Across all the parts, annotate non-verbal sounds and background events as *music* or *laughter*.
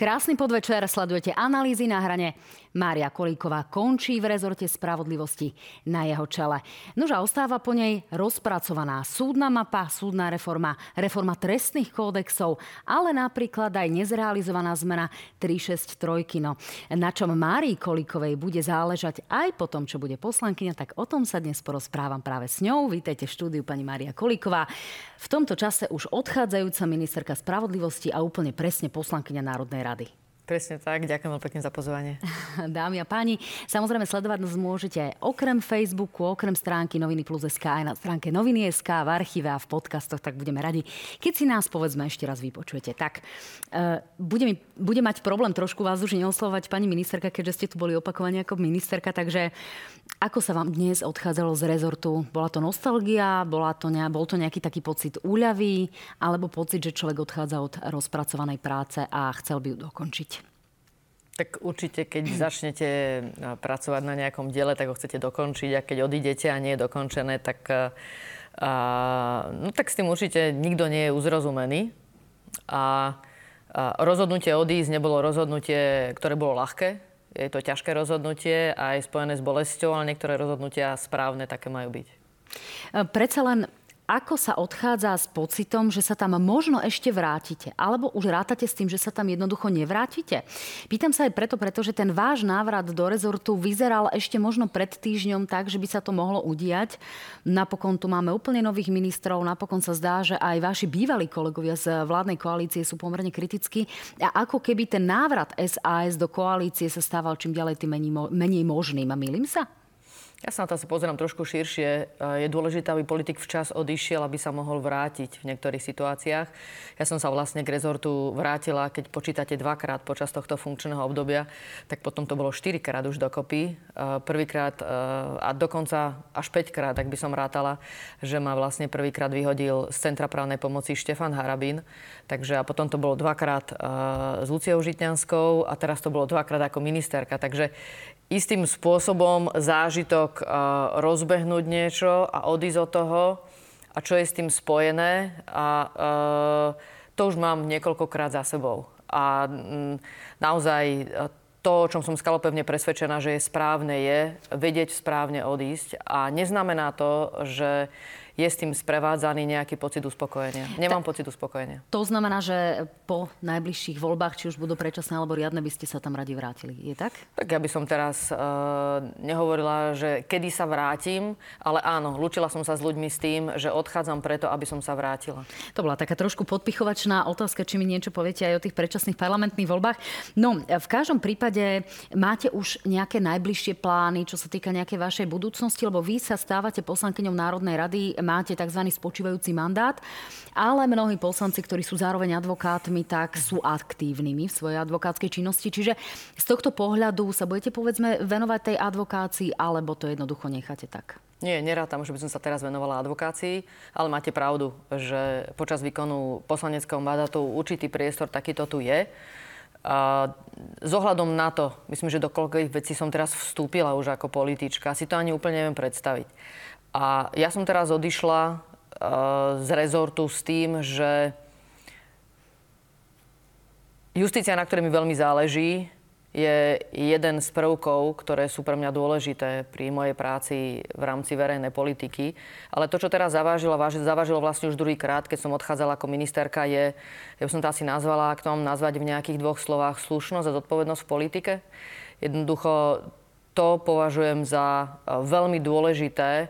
Krásny podvečer, sledujete analýzy na hrane. Mária Kolíková končí v rezorte spravodlivosti na jeho čele. Nože ostáva po nej rozpracovaná súdna mapa, súdna reforma, reforma trestných kódexov, ale napríklad aj nezrealizovaná zmena 363. No, na čom Márii Kolíkovej bude záležať aj po tom, čo bude poslankyňa, tak o tom sa dnes porozprávam práve s ňou. Vítejte v štúdiu pani Mária Kolíková. V tomto čase už odchádzajúca ministerka spravodlivosti a úplne presne poslankyňa Národnej rady. Radhi. Presne tak, ďakujem veľmi pekne za pozvanie. *laughs* Dámy a páni, samozrejme sledovať nás môžete okrem Facebooku, okrem stránky Noviny Plus SK, aj na stránke Noviny SK, v archíve a v podcastoch, tak budeme radi, keď si nás povedzme ešte raz vypočujete. Tak, uh, bude, mi, bude mať problém trošku vás už neoslovať pani ministerka, keďže ste tu boli opakovane ako ministerka, takže ako sa vám dnes odchádzalo z rezortu? Bola to nostalgia, bola to ne, bol to nejaký taký pocit úľavy, alebo pocit, že človek odchádza od rozpracovanej práce a chcel by ju dokončiť? Tak určite, keď *clears throat* začnete pracovať na nejakom diele, tak ho chcete dokončiť a keď odídete a nie je dokončené, tak, a, no, tak s tým určite nikto nie je uzrozumený. A, a rozhodnutie odísť nebolo rozhodnutie, ktoré bolo ľahké. Je to ťažké rozhodnutie, aj spojené s bolesťou, ale niektoré rozhodnutia správne také majú byť. Predsa len ako sa odchádza s pocitom, že sa tam možno ešte vrátite? Alebo už rátate s tým, že sa tam jednoducho nevrátite? Pýtam sa aj preto, pretože ten váš návrat do rezortu vyzeral ešte možno pred týždňom tak, že by sa to mohlo udiať. Napokon tu máme úplne nových ministrov, napokon sa zdá, že aj vaši bývalí kolegovia z vládnej koalície sú pomerne kritickí. A ako keby ten návrat SAS do koalície sa stával čím ďalej tým menej možným. A milím sa? Ja sa na to asi pozerám trošku širšie. Je dôležité, aby politik včas odišiel, aby sa mohol vrátiť v niektorých situáciách. Ja som sa vlastne k rezortu vrátila, keď počítate dvakrát počas tohto funkčného obdobia, tak potom to bolo štyrikrát už dokopy. Prvýkrát a dokonca až 5 krát, ak by som rátala, že ma vlastne prvýkrát vyhodil z Centra právnej pomoci Štefan Harabín. Takže a potom to bolo dvakrát s Luciou Žitňanskou a teraz to bolo dvakrát ako ministerka. Takže istým spôsobom zážitok rozbehnúť niečo a odísť od toho a čo je s tým spojené. A to už mám niekoľkokrát za sebou. A naozaj to, o čom som skalopevne presvedčená, že je správne, je vedieť správne odísť. A neznamená to, že je s tým sprevádzaný nejaký pocit uspokojenia. Nemám Ta, pocit uspokojenia. To znamená, že po najbližších voľbách, či už budú predčasné alebo riadne, by ste sa tam radi vrátili. Je tak? Tak ja by som teraz uh, nehovorila, že kedy sa vrátim, ale áno, lúčila som sa s ľuďmi s tým, že odchádzam preto, aby som sa vrátila. To bola taká trošku podpichovačná otázka, či mi niečo poviete aj o tých predčasných parlamentných voľbách. No, v každom prípade máte už nejaké najbližšie plány, čo sa týka nejakej vašej budúcnosti, lebo vy sa stávate poslankyňou Národnej rady máte tzv. spočívajúci mandát, ale mnohí poslanci, ktorí sú zároveň advokátmi, tak sú aktívnymi v svojej advokátskej činnosti. Čiže z tohto pohľadu sa budete povedzme venovať tej advokácii, alebo to jednoducho necháte tak? Nie, nerátam, že by som sa teraz venovala advokácii, ale máte pravdu, že počas výkonu poslaneckého mandátu určitý priestor takýto tu je. A s ohľadom na to, myslím, že do koľkých vecí som teraz vstúpila už ako politička, si to ani úplne neviem predstaviť. A ja som teraz odišla uh, z rezortu s tým, že justícia, na ktorej mi veľmi záleží, je jeden z prvkov, ktoré sú pre mňa dôležité pri mojej práci v rámci verejnej politiky. Ale to, čo teraz zavážilo, zavážilo vlastne už druhýkrát, keď som odchádzala ako ministerka, je, ja by som to asi nazvala, ak to mám nazvať v nejakých dvoch slovách, slušnosť a zodpovednosť v politike. Jednoducho to považujem za veľmi dôležité,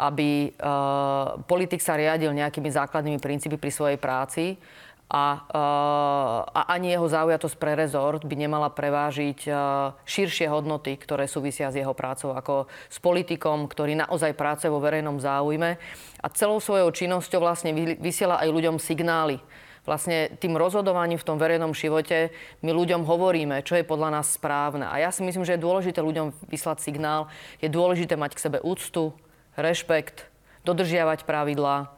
aby uh, politik sa riadil nejakými základnými princípy pri svojej práci a, uh, a ani jeho zaujatosť pre rezort by nemala prevážiť uh, širšie hodnoty, ktoré súvisia s jeho prácou, ako s politikom, ktorý naozaj pracuje vo verejnom záujme a celou svojou činnosťou vlastne vysiela aj ľuďom signály. Vlastne tým rozhodovaním v tom verejnom živote my ľuďom hovoríme, čo je podľa nás správne. A ja si myslím, že je dôležité ľuďom vyslať signál, je dôležité mať k sebe úctu, rešpekt, dodržiavať pravidlá,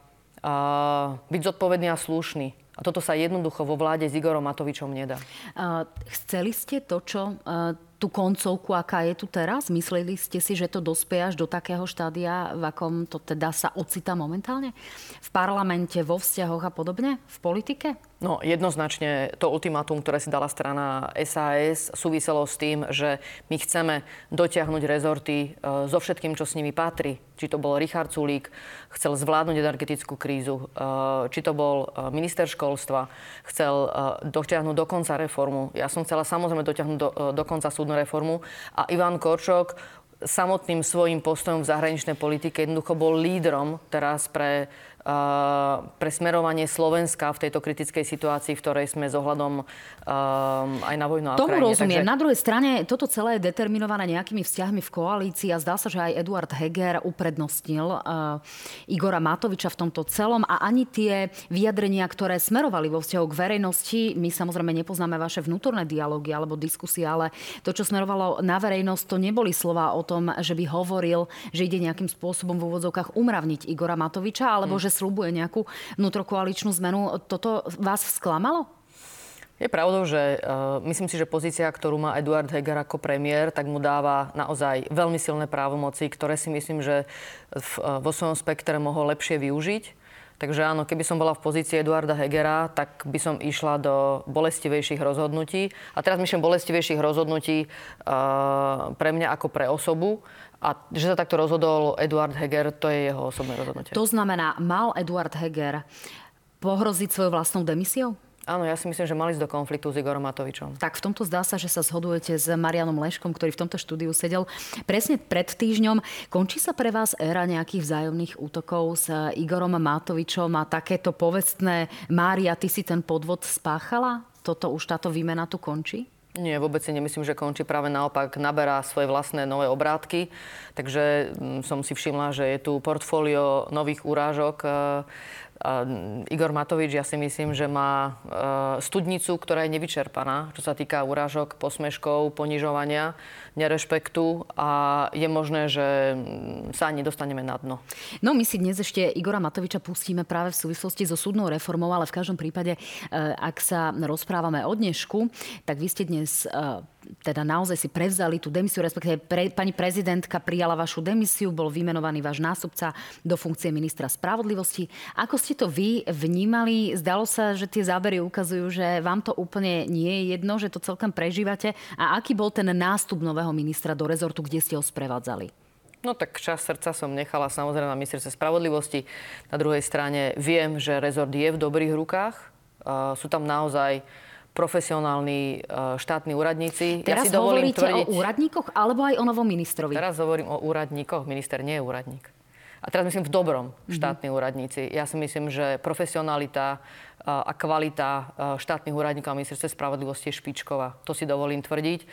byť zodpovedný a slušný. A toto sa jednoducho vo vláde s Igorom Matovičom nedá. Uh, chceli ste to, čo uh, tú koncovku, aká je tu teraz? Mysleli ste si, že to dospie až do takého štádia, v akom to teda sa ocitá momentálne? V parlamente, vo vzťahoch a podobne? V politike? No, jednoznačne to ultimátum, ktoré si dala strana SAS, súviselo s tým, že my chceme dotiahnuť rezorty e, so všetkým, čo s nimi patrí. Či to bol Richard Sulík, chcel zvládnuť energetickú krízu, e, či to bol e, minister školstva, chcel dotiahnuť do konca reformu. Ja som chcela samozrejme dotiahnuť do, do súdnu reformu a Ivan Korčok samotným svojim postojom v zahraničnej politike jednoducho bol lídrom teraz pre pre smerovanie Slovenska v tejto kritickej situácii, v ktorej sme s ohľadom aj na vojnu a Tomu rozumiem. Takže... Na druhej strane toto celé je determinované nejakými vzťahmi v koalícii a zdá sa, že aj Eduard Heger uprednostnil Igora Matoviča v tomto celom a ani tie vyjadrenia, ktoré smerovali vo vzťahu k verejnosti, my samozrejme nepoznáme vaše vnútorné dialógy alebo diskusie, ale to, čo smerovalo na verejnosť, to neboli slova o tom, že by hovoril, že ide nejakým spôsobom v úvodzovkách umravniť Igora Matoviča, alebo hmm. že slúbuje nejakú vnútrokoaličnú zmenu. Toto vás sklamalo? Je pravdou, že uh, myslím si, že pozícia, ktorú má Eduard Heger ako premiér, tak mu dáva naozaj veľmi silné právomoci, ktoré si myslím, že v, uh, vo svojom spektre mohol lepšie využiť. Takže áno, keby som bola v pozícii Eduarda Hegera, tak by som išla do bolestivejších rozhodnutí. A teraz myšlím bolestivejších rozhodnutí uh, pre mňa ako pre osobu. A že sa takto rozhodol Eduard Heger, to je jeho osobné rozhodnutie. To znamená, mal Eduard Heger pohroziť svojou vlastnou demisiou? Áno, ja si myslím, že mali ísť do konfliktu s Igorom Matovičom. Tak v tomto zdá sa, že sa zhodujete s Marianom Leškom, ktorý v tomto štúdiu sedel presne pred týždňom. Končí sa pre vás éra nejakých vzájomných útokov s Igorom Matovičom a takéto povestné Mária, ty si ten podvod spáchala? Toto už táto výmena tu končí? Nie, vôbec si nemyslím, že končí. Práve naopak naberá svoje vlastné nové obrátky. Takže mm, som si všimla, že je tu portfólio nových urážok Igor Matovič, ja si myslím, že má e, studnicu, ktorá je nevyčerpaná, čo sa týka urážok, posmeškov, ponižovania, nerešpektu a je možné, že sa ani dostaneme na dno. No my si dnes ešte Igora Matoviča pustíme práve v súvislosti so súdnou reformou, ale v každom prípade, e, ak sa rozprávame o dnešku, tak vy ste dnes teda naozaj si prevzali tú demisiu, respektíve pre, pani prezidentka prijala vašu demisiu, bol vymenovaný váš nástupca do funkcie ministra spravodlivosti. Ako ste to vy vnímali? Zdalo sa, že tie zábery ukazujú, že vám to úplne nie je jedno, že to celkom prežívate. A aký bol ten nástup nového ministra do rezortu, kde ste ho sprevádzali? No tak čas srdca som nechala samozrejme na ministerstve spravodlivosti. Na druhej strane viem, že rezort je v dobrých rukách. Uh, sú tam naozaj profesionálni e, štátni úradníci. Teraz ja si hovoríte tvrdiť, o úradníkoch alebo aj o novom ministrovi? Teraz hovorím o úradníkoch. Minister nie je úradník. A teraz myslím v dobrom mhm. štátni mm-hmm. úradníci. Ja si myslím, že profesionalita a kvalita štátnych úradníkov a ministerstve spravodlivosti je špičková. To si dovolím tvrdiť,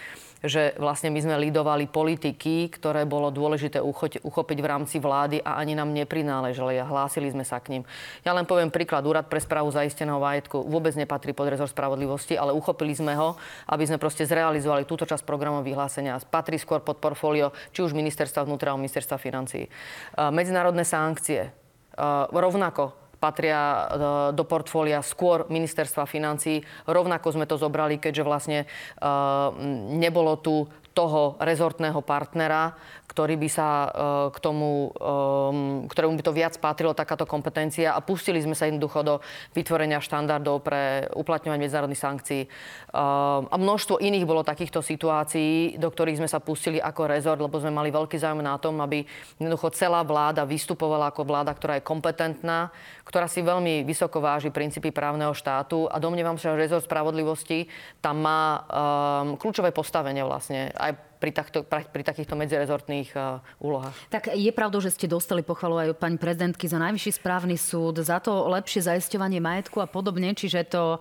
že vlastne my sme lidovali politiky, ktoré bolo dôležité uchopiť v rámci vlády a ani nám neprináležali a hlásili sme sa k ním. Ja len poviem príklad. Úrad pre správu zaisteného majetku vôbec nepatrí pod rezort spravodlivosti, ale uchopili sme ho, aby sme proste zrealizovali túto časť programov vyhlásenia. Patrí skôr pod portfólio či už ministerstva vnútra, ministerstva financí. Medzinárodné sankcie rovnako patria e, do portfólia skôr ministerstva financí. Rovnako sme to zobrali, keďže vlastne e, nebolo tu toho rezortného partnera, ktorý by sa e, k tomu, ktorému by to viac patrilo, takáto kompetencia. A pustili sme sa jednoducho do vytvorenia štandardov pre uplatňovanie medzinárodných sankcií. A množstvo iných bolo takýchto situácií, do ktorých sme sa pustili ako rezort, lebo sme mali veľký záujem na tom, aby jednoducho celá vláda vystupovala ako vláda, ktorá je kompetentná, ktorá si veľmi vysoko váži princípy právneho štátu. A domnievam sa, že rezort spravodlivosti tam má um, kľúčové postavenie vlastne. Aj I pri, takto, pri takýchto medzirezortných uh, úlohách. Tak je pravdou, že ste dostali pochvalu aj od pani prezidentky za najvyšší správny súd, za to lepšie zaisťovanie majetku a podobne, čiže to,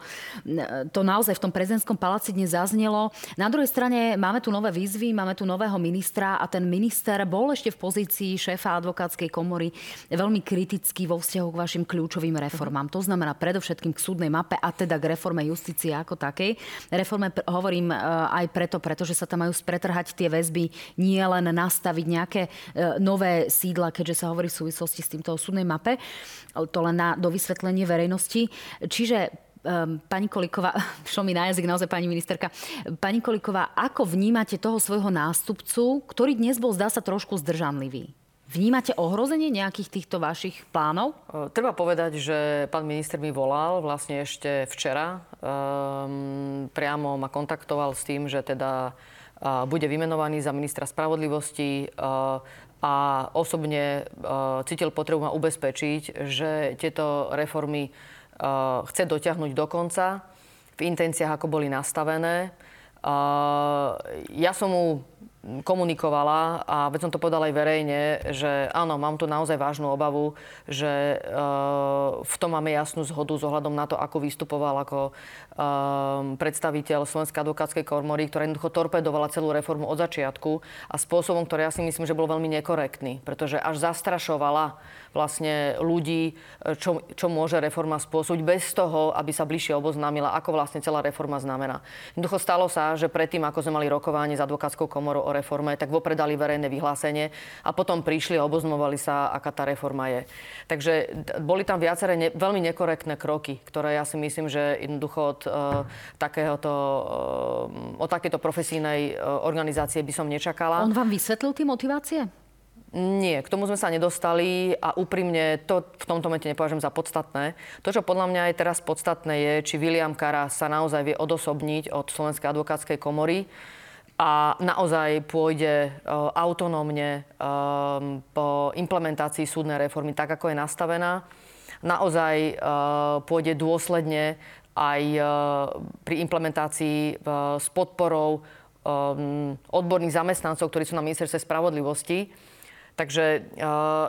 to naozaj v tom prezidentskom paláci dnes zaznelo. Na druhej strane máme tu nové výzvy, máme tu nového ministra a ten minister bol ešte v pozícii šéfa advokátskej komory veľmi kritický vo vzťahu k vašim kľúčovým reformám. To znamená predovšetkým k súdnej mape a teda k reforme justície ako takej. Reforme hovorím uh, aj preto, pretože sa tam majú spretrhať tie väzby, nie len nastaviť nejaké e, nové sídla, keďže sa hovorí v súvislosti s týmto súdnej mape. To len na, do vysvetlenie verejnosti. Čiže um, pani Koliková, *laughs* šlo mi na jazyk naozaj pani ministerka, pani Koliková, ako vnímate toho svojho nástupcu, ktorý dnes bol, zdá sa, trošku zdržanlivý? Vnímate ohrozenie nejakých týchto vašich plánov? Treba povedať, že pán minister mi volal vlastne ešte včera. Um, priamo ma kontaktoval s tým, že teda bude vymenovaný za ministra spravodlivosti a osobne cítil potrebu ma ubezpečiť, že tieto reformy chce dotiahnuť do konca v intenciách, ako boli nastavené. Ja som mu komunikovala a veď som to povedala aj verejne, že áno, mám tu naozaj vážnu obavu, že v tom máme jasnú zhodu s ohľadom na to, ako vystupoval ako predstaviteľ Slovenskej advokátskej komory, ktorá jednoducho torpedovala celú reformu od začiatku a spôsobom, ktorý ja si myslím, že bol veľmi nekorektný, pretože až zastrašovala vlastne ľudí, čo, čo môže reforma spôsobiť bez toho, aby sa bližšie oboznámila, ako vlastne celá reforma znamená. Jednoducho stalo sa, že predtým, ako sme mali rokovanie s advokátskou komorou o reforme, tak vopred dali verejné vyhlásenie a potom prišli a oboznamovali sa, aká tá reforma je. Takže boli tam viaceré ne, veľmi nekorektné kroky, ktoré ja si myslím, že jednoducho od, takéhoto, uh, od takéto profesijnej uh, organizácie by som nečakala. On vám vysvetlil tie motivácie? Nie, k tomu sme sa nedostali a úprimne to v tomto momente nepovažujem za podstatné. To, čo podľa mňa je teraz podstatné, je, či William Kara sa naozaj vie odosobniť od Slovenskej advokátskej komory a naozaj pôjde autonómne po implementácii súdnej reformy tak, ako je nastavená. Naozaj uh, pôjde dôsledne aj uh, pri implementácii uh, s podporou um, odborných zamestnancov, ktorí sú na ministerstve spravodlivosti Takže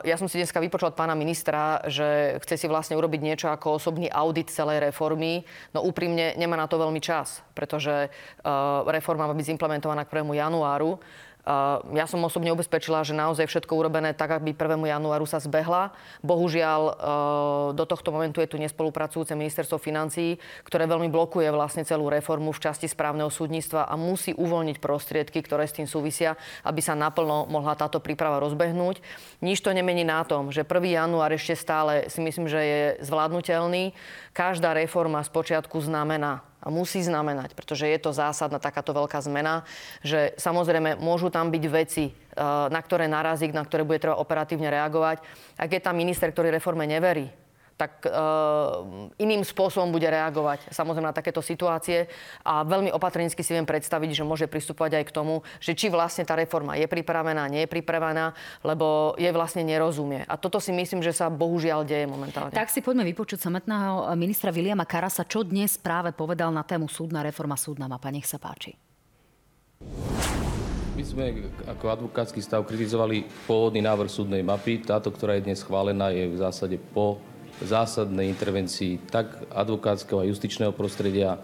ja som si dneska vypočul od pána ministra, že chce si vlastne urobiť niečo ako osobný audit celej reformy. No úprimne nemá na to veľmi čas, pretože reforma má byť zimplementovaná k 1. januáru. Ja som osobne ubezpečila, že naozaj všetko urobené tak, aby 1. januáru sa zbehla. Bohužiaľ, e, do tohto momentu je tu nespolupracujúce ministerstvo financií, ktoré veľmi blokuje vlastne celú reformu v časti správneho súdnictva a musí uvoľniť prostriedky, ktoré s tým súvisia, aby sa naplno mohla táto príprava rozbehnúť. Nič to nemení na tom, že 1. január ešte stále si myslím, že je zvládnutelný. Každá reforma z počiatku znamená a musí znamenať, pretože je to zásadná takáto veľká zmena, že samozrejme môžu tam byť veci, eh, na ktoré narazí, na ktoré bude treba operatívne reagovať. Ak je tam minister, ktorý reforme neverí, tak uh, iným spôsobom bude reagovať samozrejme na takéto situácie a veľmi opatrensky si viem predstaviť, že môže pristupovať aj k tomu, že či vlastne tá reforma je pripravená, nie je pripravená, lebo je vlastne nerozumie. A toto si myslím, že sa bohužiaľ deje momentálne. Tak si poďme vypočuť samotného ministra Viliama Karasa, čo dnes práve povedal na tému súdna reforma, súdna mapa. Nech sa páči. My sme ako advokátsky stav kritizovali pôvodný návrh súdnej mapy. Táto, ktorá je dnes schválená, je v zásade po zásadnej intervencii tak advokátskeho a justičného prostredia,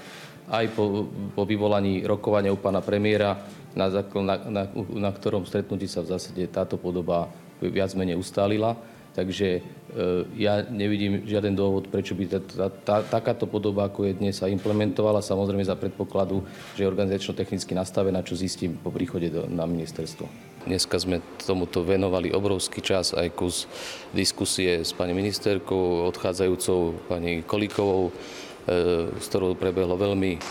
aj po, po vyvolaní rokovania u pána premiéra, na, na, na, na ktorom stretnutí sa v zásade táto podoba viac menej ustálila. Takže e, ja nevidím žiaden dôvod, prečo by tá, tá, tá, takáto podoba, ako je dnes, sa implementovala, samozrejme za predpokladu, že je organizačno-technicky nastavená, čo zistím po príchode do, na ministerstvo. Dneska sme tomuto venovali obrovský čas, aj kus diskusie s pani ministerkou, odchádzajúcou pani Kolíkovou, e, s ktorou prebehlo veľmi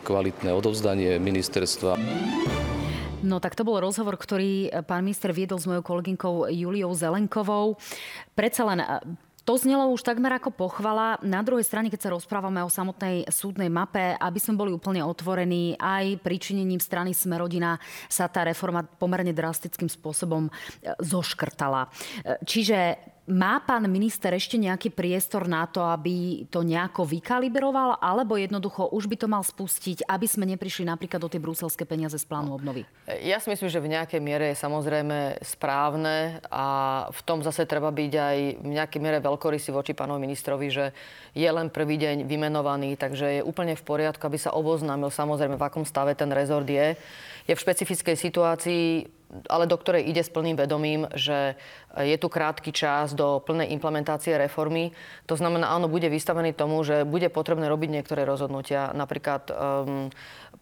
kvalitné odovzdanie ministerstva. No tak to bol rozhovor, ktorý pán minister viedol s mojou kolegynkou Juliou Zelenkovou. Predsa len to znelo už takmer ako pochvala. Na druhej strane, keď sa rozprávame o samotnej súdnej mape, aby sme boli úplne otvorení, aj pričinením strany Smerodina sa tá reforma pomerne drastickým spôsobom eh, zoškrtala. Čiže má pán minister ešte nejaký priestor na to, aby to nejako vykalibroval, alebo jednoducho už by to mal spustiť, aby sme neprišli napríklad do tie bruselské peniaze z plánu obnovy? Ja si myslím, že v nejakej miere je samozrejme správne a v tom zase treba byť aj v nejakej miere veľkorysý voči pánovi ministrovi, že je len prvý deň vymenovaný, takže je úplne v poriadku, aby sa oboznámil samozrejme, v akom stave ten rezort je. Je v špecifickej situácii ale do ktorej ide s plným vedomím, že je tu krátky čas do plnej implementácie reformy. To znamená, áno, bude vystavený tomu, že bude potrebné robiť niektoré rozhodnutia. Napríklad um,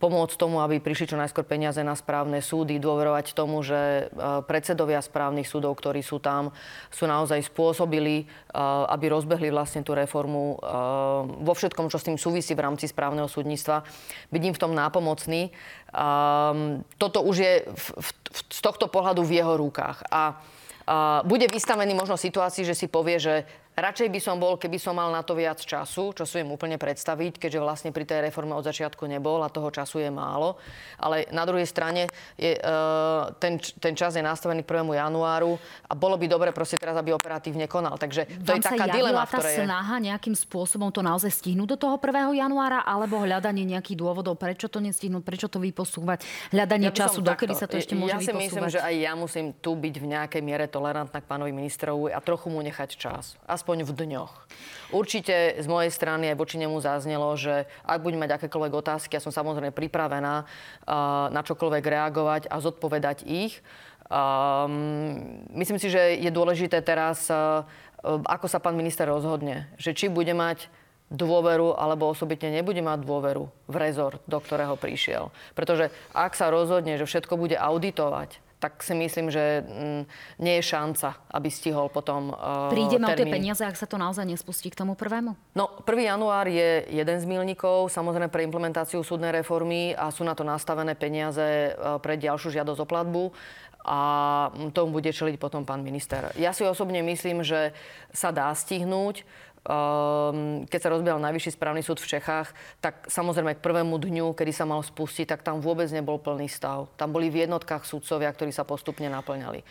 pomôcť tomu, aby prišli čo najskôr peniaze na správne súdy, dôverovať tomu, že uh, predsedovia správnych súdov, ktorí sú tam, sú naozaj spôsobili, uh, aby rozbehli vlastne tú reformu uh, vo všetkom, čo s tým súvisí v rámci správneho súdnictva. Byť v tom nápomocný. Um, toto už je v, v, z tohto pohľadu v jeho rukách. A bude vystavený možno situácii, že si povie, že Radšej by som bol, keby som mal na to viac času, čo si viem úplne predstaviť, keďže vlastne pri tej reforme od začiatku nebol a toho času je málo. Ale na druhej strane je, uh, ten, ten čas je nastavený k 1. januáru a bolo by dobre proste teraz, aby operatívne konal. Takže to Vám je taká dilema, tá ktoré snaha nejakým spôsobom to naozaj stihnúť do toho 1. januára, alebo hľadanie nejakých dôvodov, prečo to nestihnúť, prečo to vyposúvať, hľadanie ja času, dokedy sa to ešte môže Ja si vyposúvať. myslím, že aj ja musím tu byť v nejakej miere tolerantná k pánovi ministrovi a trochu mu nechať čas. Aspoň aspoň v dňoch. Určite z mojej strany aj voči nemu zaznelo, že ak budem mať akékoľvek otázky, ja som samozrejme pripravená uh, na čokoľvek reagovať a zodpovedať ich. Um, myslím si, že je dôležité teraz, uh, ako sa pán minister rozhodne. Že či bude mať dôveru alebo osobitne nebude mať dôveru v rezort, do ktorého prišiel. Pretože ak sa rozhodne, že všetko bude auditovať, tak si myslím, že mm, nie je šanca, aby stihol potom uh, Prídeme termín. o tie peniaze, ak sa to naozaj nespustí k tomu prvému? No, 1. január je jeden z milníkov, samozrejme pre implementáciu súdnej reformy a sú na to nastavené peniaze uh, pre ďalšiu žiadosť o platbu a tomu bude čeliť potom pán minister. Ja si osobne myslím, že sa dá stihnúť. Ehm, keď sa rozbiehal Najvyšší správny súd v Čechách, tak samozrejme k prvému dňu, kedy sa mal spustiť, tak tam vôbec nebol plný stav. Tam boli v jednotkách súdcovia, ktorí sa postupne naplňali.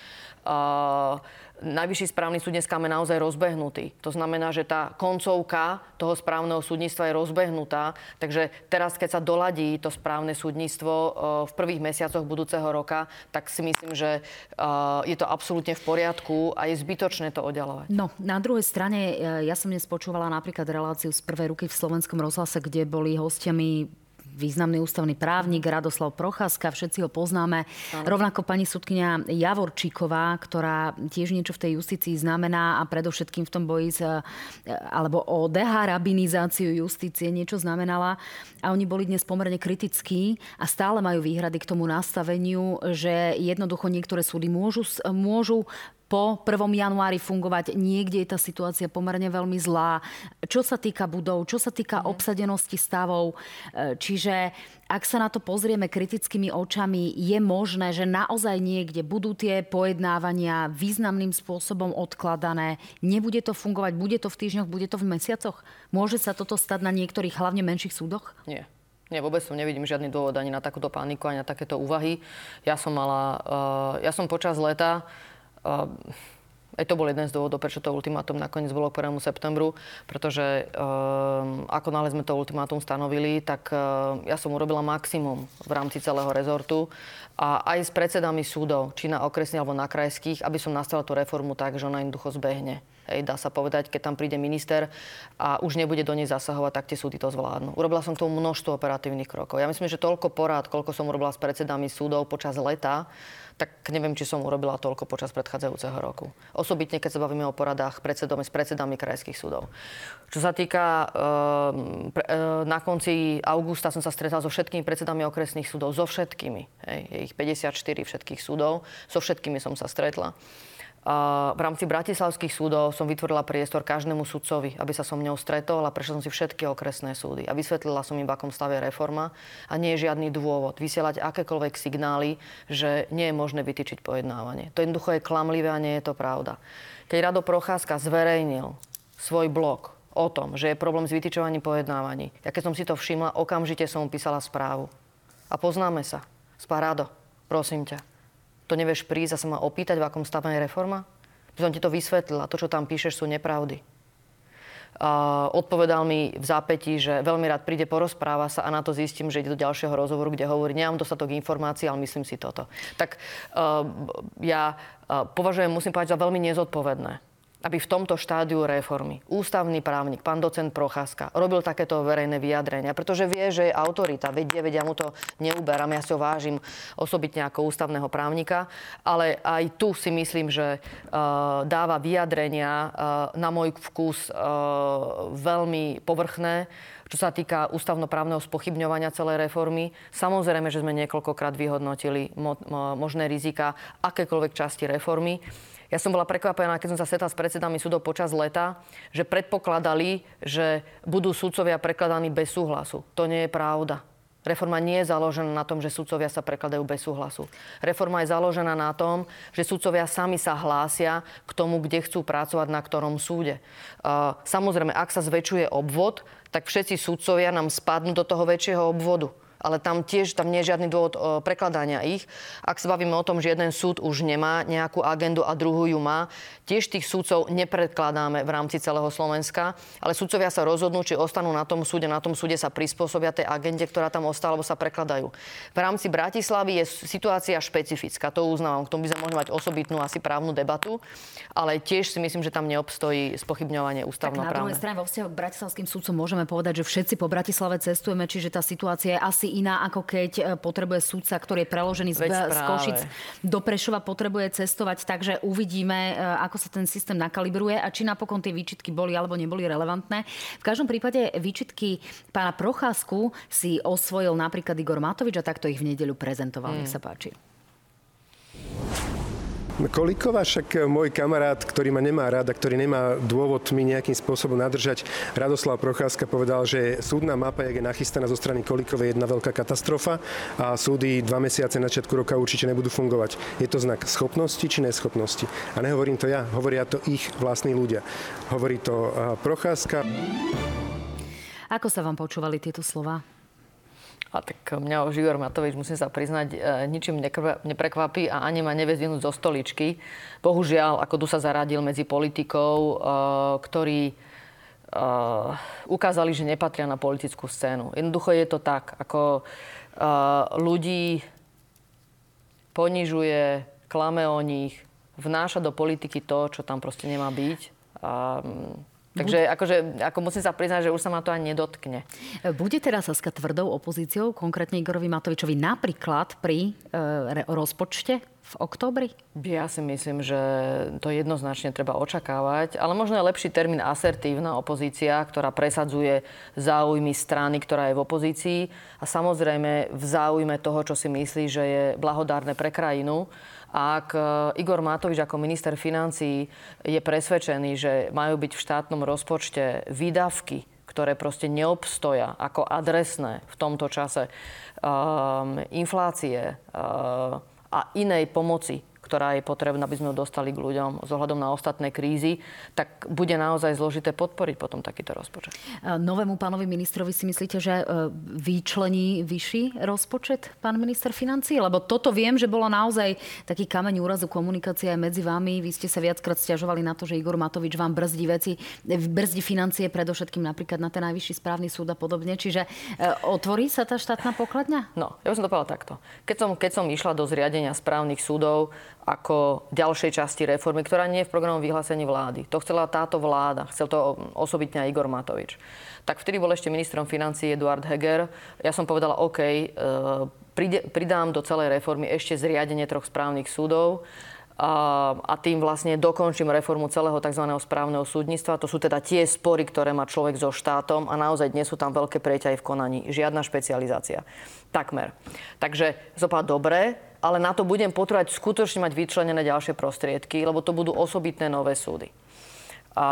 Najvyšší správny súd dneska máme naozaj rozbehnutý. To znamená, že tá koncovka toho správneho súdnictva je rozbehnutá. Takže teraz, keď sa doladí to správne súdnictvo eh, v prvých mesiacoch budúceho roka, tak si myslím, že eh, je to absolútne v poriadku a je zbytočné to oddalovať. No, na druhej strane, eh, ja som dnes počúvala napríklad reláciu z prvej ruky v slovenskom rozhlase, kde boli hostiami významný ústavný právnik Radoslav Procházka, všetci ho poznáme. Ano. Rovnako pani sudkynia Javorčíková, ktorá tiež niečo v tej justícii znamená a predovšetkým v tom boji s, e, alebo o deharabinizáciu justície niečo znamenala. A oni boli dnes pomerne kritickí a stále majú výhrady k tomu nastaveniu, že jednoducho niektoré súdy môžu, môžu po 1. januári fungovať. Niekde je tá situácia pomerne veľmi zlá. Čo sa týka budov, čo sa týka mm. obsadenosti stavov. E, čiže ak sa na to pozrieme kritickými očami, je možné, že naozaj niekde budú tie pojednávania významným spôsobom odkladané. Nebude to fungovať, bude to v týždňoch, bude to v mesiacoch? Môže sa toto stať na niektorých hlavne menších súdoch? Nie. Nie, vôbec som nevidím žiadny dôvod ani na takúto paniku, ani na takéto úvahy. Ja som mala, uh, ja som počas leta aj to bol jeden z dôvodov, prečo to ultimátum nakoniec bolo k 1. septembru, pretože um, ako náhle sme to ultimátum stanovili, tak uh, ja som urobila maximum v rámci celého rezortu a aj s predsedami súdov, či na okresných alebo na krajských, aby som nastavila tú reformu tak, že ona jednoducho zbehne. Hej, dá sa povedať, keď tam príde minister a už nebude do nej zasahovať, tak tie súdy to zvládnu. Urobila som k tomu množstvo operatívnych krokov. Ja myslím, že toľko porád, koľko som urobila s predsedami súdov počas leta, tak neviem, či som urobila toľko počas predchádzajúceho roku. Osobitne, keď sa bavíme o poradách predsedom, s predsedami krajských súdov. Čo sa týka, e, pre, e, na konci augusta som sa stretla so všetkými predsedami okresných súdov, so všetkými. Hej, je ich 54 všetkých súdov, so všetkými som sa stretla v rámci bratislavských súdov som vytvorila priestor každému sudcovi, aby sa so mnou stretol a prešiel som si všetky okresné súdy a vysvetlila som im, v akom stave reforma a nie je žiadny dôvod vysielať akékoľvek signály, že nie je možné vytýčiť pojednávanie. To jednoducho je klamlivé a nie je to pravda. Keď Rado Procházka zverejnil svoj blog o tom, že je problém s vytýčovaním pojednávaní, ja keď som si to všimla, okamžite som mu písala správu. A poznáme sa. Spárado, prosím ťa to nevieš prísť a sa ma opýtať, v akom stave je reforma? Som ti to vysvetlila. To, čo tam píšeš, sú nepravdy. Uh, odpovedal mi v zápätí, že veľmi rád príde, porozpráva sa a na to zistím, že ide do ďalšieho rozhovoru, kde hovorí, nemám dostatok informácií, ale myslím si toto. Tak uh, ja uh, považujem, musím povedať, za veľmi nezodpovedné aby v tomto štádiu reformy ústavný právnik, pán docent Procházka, robil takéto verejné vyjadrenia, pretože vie, že je autorita, vedia, vedia, mu to neuberám, ja si ho vážim osobitne ako ústavného právnika, ale aj tu si myslím, že uh, dáva vyjadrenia uh, na môj vkus uh, veľmi povrchné, čo sa týka ústavnoprávneho spochybňovania celej reformy. Samozrejme, že sme niekoľkokrát vyhodnotili mo- mo- možné rizika akékoľvek časti reformy. Ja som bola prekvapená, keď som sa stretla s predsedami súdov počas leta, že predpokladali, že budú súdcovia prekladaní bez súhlasu. To nie je pravda. Reforma nie je založená na tom, že sudcovia sa prekladajú bez súhlasu. Reforma je založená na tom, že sudcovia sami sa hlásia k tomu, kde chcú pracovať na ktorom súde. Samozrejme, ak sa zväčšuje obvod, tak všetci sudcovia nám spadnú do toho väčšieho obvodu ale tam tiež tam nie je žiadny dôvod o, prekladania ich. Ak sa bavíme o tom, že jeden súd už nemá nejakú agendu a druhú ju má, tiež tých súdcov nepredkladáme v rámci celého Slovenska, ale súdcovia sa rozhodnú, či ostanú na tom súde, na tom súde sa prispôsobia tej agende, ktorá tam ostala, alebo sa prekladajú. V rámci Bratislavy je situácia špecifická, to uznávam, k tomu by sme mohli mať osobitnú asi právnu debatu, ale tiež si myslím, že tam neobstojí spochybňovanie ústavnoprávne. Tak na druhej strane vo vzťahu k bratislavským súdcom môžeme povedať, že všetci po Bratislave cestujeme, čiže tá situácia je asi iná, ako keď e, potrebuje súdca, ktorý je preložený z, z Košic do Prešova, potrebuje cestovať. Takže uvidíme, e, ako sa ten systém nakalibruje a či napokon tie výčitky boli alebo neboli relevantné. V každom prípade výčitky pána Procházku si osvojil napríklad Igor Matovič a takto ich v nedeľu prezentoval. Mm. Nech sa páči. Kolíková, však e, môj kamarát, ktorý ma nemá rád a ktorý nemá dôvod mi nejakým spôsobom nadržať, Radoslav Procházka povedal, že súdna mapa, jak je nachystaná zo strany Kolíkovej, je jedna veľká katastrofa a súdy dva mesiace na začiatku roka určite nebudú fungovať. Je to znak schopnosti či neschopnosti. A nehovorím to ja, hovoria to ich vlastní ľudia. Hovorí to Procházka. Ako sa vám počúvali tieto slova? A tak mňa už Igor Matovič, musím sa priznať, e, ničím neprekvapí a ani ma nevie zvinúť zo stoličky. Bohužiaľ, ako tu sa zaradil medzi politikov, e, ktorí e, ukázali, že nepatria na politickú scénu. Jednoducho je to tak, ako ľudí ponižuje, klame o nich, vnáša do politiky to, čo tam proste nemá byť. A Takže akože, ako musím sa priznať, že už sa ma to ani nedotkne. Bude teraz Saska tvrdou opozíciou, konkrétne Igorovi Matovičovi, napríklad pri e, rozpočte v oktobri? Ja si myslím, že to jednoznačne treba očakávať, ale možno je lepší termín asertívna opozícia, ktorá presadzuje záujmy strany, ktorá je v opozícii a samozrejme v záujme toho, čo si myslí, že je blahodárne pre krajinu. Ak e, Igor Matovič ako minister financí je presvedčený, že majú byť v štátnom rozpočte výdavky, ktoré proste neobstoja ako adresné v tomto čase um, inflácie uh, a inej pomoci, ktorá je potrebná, aby sme ju dostali k ľuďom z ohľadom na ostatné krízy, tak bude naozaj zložité podporiť potom takýto rozpočet. Novému pánovi ministrovi si myslíte, že e, vyčlení vyšší rozpočet pán minister financí? Lebo toto viem, že bolo naozaj taký kameň úrazu komunikácie aj medzi vami. Vy ste sa viackrát stiažovali na to, že Igor Matovič vám brzdí veci, brzdí financie predovšetkým napríklad na ten najvyšší správny súd a podobne. Čiže e, otvorí sa tá štátna pokladňa? No, ja by som to povedala takto. Keď som, keď som išla do zriadenia správnych súdov, ako ďalšej časti reformy, ktorá nie je v programovom vyhlásení vlády. To chcela táto vláda, chcel to osobitne aj Igor Matovič. Tak vtedy bol ešte ministrom financí Eduard Heger. Ja som povedala, OK, e, pridám do celej reformy ešte zriadenie troch správnych súdov a tým vlastne dokončím reformu celého tzv. správneho súdnictva. To sú teda tie spory, ktoré má človek so štátom a naozaj dnes sú tam veľké preťahy v konaní. Žiadna špecializácia. Takmer. Takže zopa dobre, ale na to budem potrebovať skutočne mať vyčlenené ďalšie prostriedky, lebo to budú osobitné nové súdy. A,